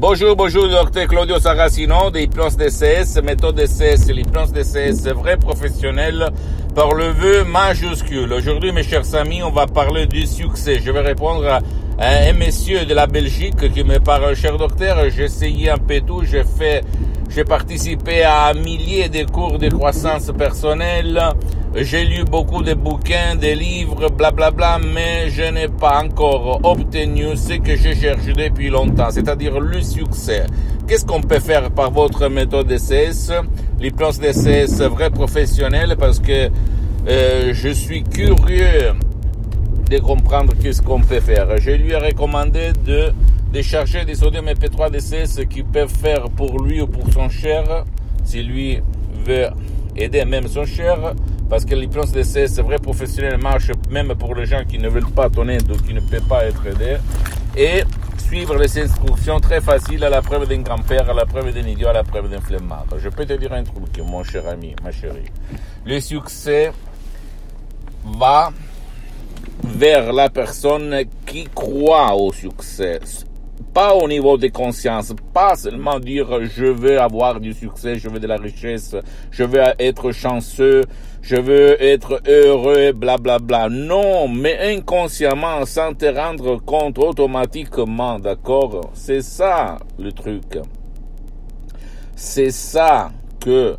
Bonjour, bonjour, docteur Claudio Saracino de l'hypnose DCS, méthode DCS, l'hypnose DCS vrai professionnel par le vœu majuscule. Aujourd'hui, mes chers amis, on va parler du succès. Je vais répondre à un monsieur de la Belgique qui me parle, cher docteur, j'ai essayé un peu tout, j'ai fait, j'ai participé à milliers de cours de croissance personnelle, j'ai lu beaucoup de bouquins, de livres, blablabla, bla, bla, mais je n'ai pas encore obtenu ce que je cherche depuis longtemps, c'est-à-dire le succès. Qu'est-ce qu'on peut faire par votre méthode DCS, l'hypnose DCS vrai professionnel, parce que euh, je suis curieux de comprendre qu'est-ce qu'on peut faire. Je lui ai recommandé de décharger des sodium MP3 DCS qui peuvent faire pour lui ou pour son cher, si lui veut aider même son cher, parce que l'hypnose DCS vrai professionnel marche même pour les gens qui ne veulent pas ton aide ou qui ne peuvent pas être aidés. Et suivre les instructions très faciles à la preuve d'un grand-père, à la preuve d'un idiot, à la preuve d'un flemmard. Je peux te dire un truc, mon cher ami, ma chérie. Le succès va vers la personne qui croit au succès. Pas au niveau de conscience, pas seulement dire je veux avoir du succès, je veux de la richesse, je veux être chanceux, je veux être heureux, blablabla. Bla, bla. Non, mais inconsciemment, sans te rendre compte automatiquement, d'accord? C'est ça le truc. C'est ça que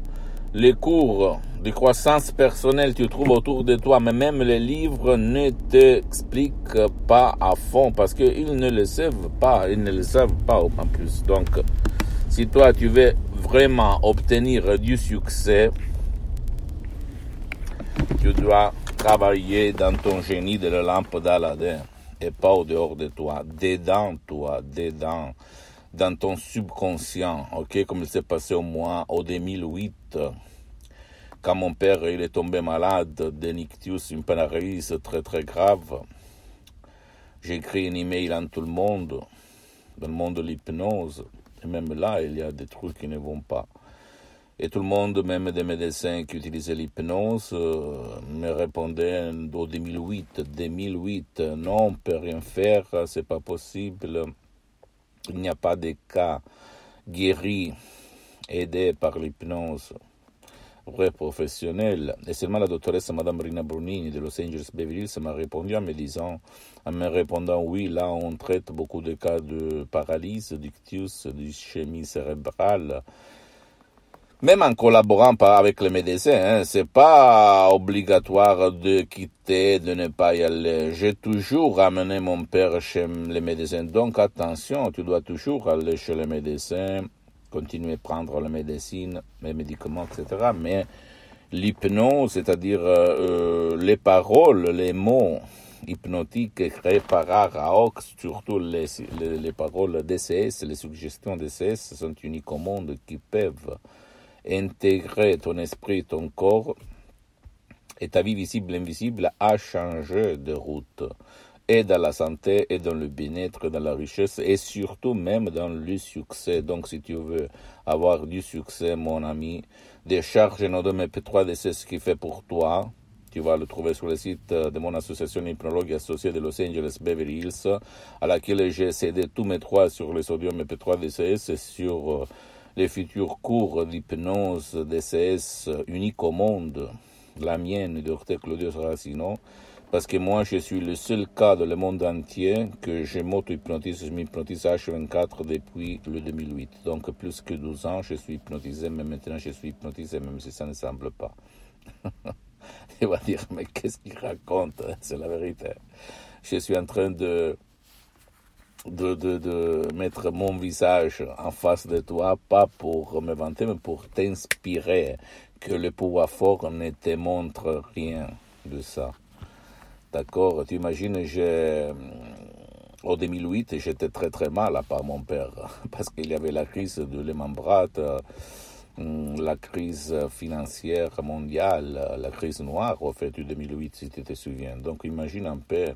les cours de croissance personnelle tu trouves autour de toi, mais même les livres ne t'expliquent pas à fond parce qu'ils ne le savent pas, ils ne le savent pas en plus. Donc, si toi tu veux vraiment obtenir du succès, tu dois travailler dans ton génie de la lampe d'Aladin et pas au dehors de toi, dedans toi, dedans, dans ton subconscient, ok, comme il s'est passé au mois, au 2008 quand mon père est tombé malade d'Enictius impanaris très très grave, j'ai écrit un email à tout le monde, dans le monde de l'hypnose, et même là, il y a des trucs qui ne vont pas. Et tout le monde, même des médecins qui utilisaient l'hypnose, euh, me répondaient en 2008, 2008, non, on peut rien faire, c'est pas possible. Il n'y a pas de cas guéris, aidés par l'hypnose professionnel. Et seulement la doctoresse Madame Rina Brunini de Los Angeles Beverly Hills m'a répondu en me disant, en me répondant oui, là on traite beaucoup de cas de paralysie, d'ictus, d'ischémie cérébrale. Même en collaborant avec les médecins, hein, c'est pas obligatoire de quitter, de ne pas y aller. J'ai toujours ramené mon père chez les médecins. Donc attention, tu dois toujours aller chez les médecins continuer à prendre la médecine, les médicaments, etc. Mais l'hypnose, c'est-à-dire euh, les paroles, les mots hypnotiques créés par Araox, surtout les, les, les paroles DCS, les suggestions DCS, sont uniques au monde qui peuvent intégrer ton esprit, ton corps, et ta vie visible invisible a changé de route et dans la santé, et dans le bien-être, dans la richesse, et surtout même dans le succès. Donc, si tu veux avoir du succès, mon ami, décharge Nodom MP3 de ce qui fait pour toi. Tu vas le trouver sur le site de mon association hypnologue associée de Los Angeles Beverly Hills, à laquelle j'ai cédé tous mes droits sur le sodium MP3 DCS et sur euh, les futurs cours d'hypnose DCS unique au monde, la mienne, docteur Claudio Saracino parce que moi, je suis le seul cas dans le monde entier que je m'auto-hypnotise, je m'hypnotise H24 depuis le 2008. Donc, plus que 12 ans, je suis hypnotisé, mais maintenant, je suis hypnotisé, même si ça ne semble pas. Il va dire, mais qu'est-ce qu'il raconte C'est la vérité. Je suis en train de, de, de, de mettre mon visage en face de toi, pas pour me vanter, mais pour t'inspirer que le pouvoir fort ne te montre rien de ça. D'accord Tu imagines, j'ai, en 2008, j'étais très très mal à part mon père, parce qu'il y avait la crise de Lehman Brothers, la crise financière mondiale, la crise noire au fait de 2008, si tu te souviens. Donc imagine un peu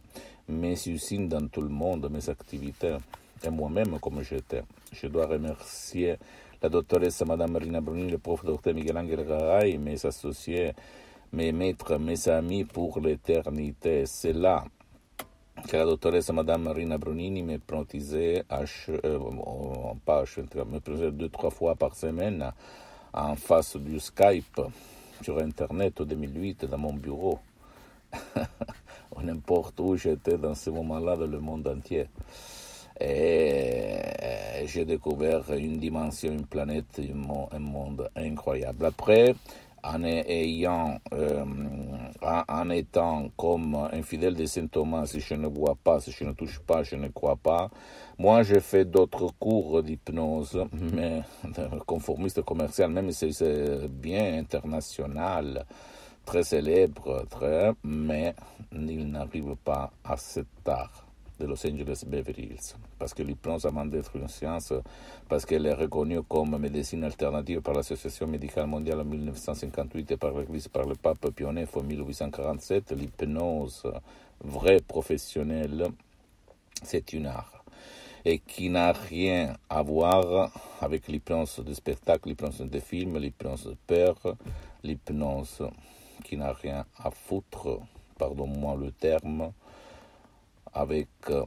mes usines dans tout le monde, mes activités, et moi-même comme j'étais. Je dois remercier la doctoresse Madame Marina Bruni, le prof docteur Miguel Angel Garay, mes associés, mes maîtres, mes amis pour l'éternité. C'est là que la doctoresse Madame Marina Brunini me prontisait euh, pas me deux, trois fois par semaine en face du Skype sur Internet en 2008 dans mon bureau. n'importe où j'étais dans ce moment-là dans le monde entier. Et j'ai découvert une dimension, une planète, un monde incroyable. Après, euh, en, étant comme un fidèle de Saint Thomas, si je ne vois pas, si je ne touche pas, je ne crois pas. Moi, j'ai fait d'autres cours d'hypnose, mais conformiste commercial, même si c'est bien international, très célèbre, très, mais il n'arrive pas à cet art de Los Angeles Beverly Hills, parce que l'hypnose, avant d'être une science, parce qu'elle est reconnue comme médecine alternative par l'Association médicale mondiale en 1958 et par l'Église, par le pape IX en 1847, l'hypnose vraie professionnelle, c'est une art. Et qui n'a rien à voir avec l'hypnose de spectacle, l'hypnose de film, l'hypnose de peur, l'hypnose qui n'a rien à foutre, pardon-moi le terme, avec euh,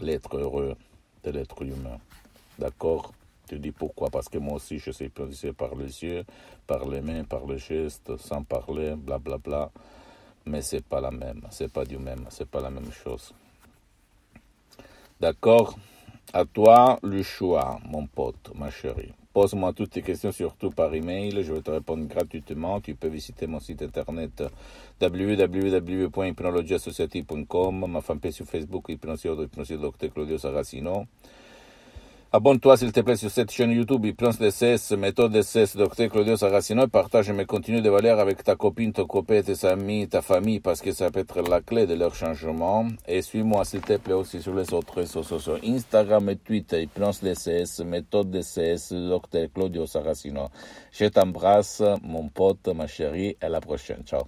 l'être heureux de l'être humain. D'accord? Tu dis pourquoi? Parce que moi aussi, je sais hypnotiser par les yeux, par les mains, par les gestes, sans parler, blablabla. Bla, bla. Mais c'est pas la même, c'est pas du même, c'est pas la même chose. D'accord? À toi le choix, mon pote, ma chérie. Pose-moi toutes tes questions, surtout par email. Je vais te répondre gratuitement. Tu peux visiter mon site internet www.hypnologieassociative.com, ma fanpage sur Facebook, Hypnosio, Dr. Claudio Saracino. Abonne-toi s'il te plaît sur cette chaîne YouTube Hypnose DCS, méthode DCS, Dr Claudio Saracino et partage mes contenus de valeur avec ta copine, ton copain, tes amis, ta famille parce que ça peut être la clé de leur changement. Et suis-moi s'il te plaît aussi sur les autres réseaux sociaux Instagram et Twitter, Hypnose DCS, méthode DCS, Dr Claudio Saracino. Je t'embrasse, mon pote, ma chérie, à la prochaine. Ciao.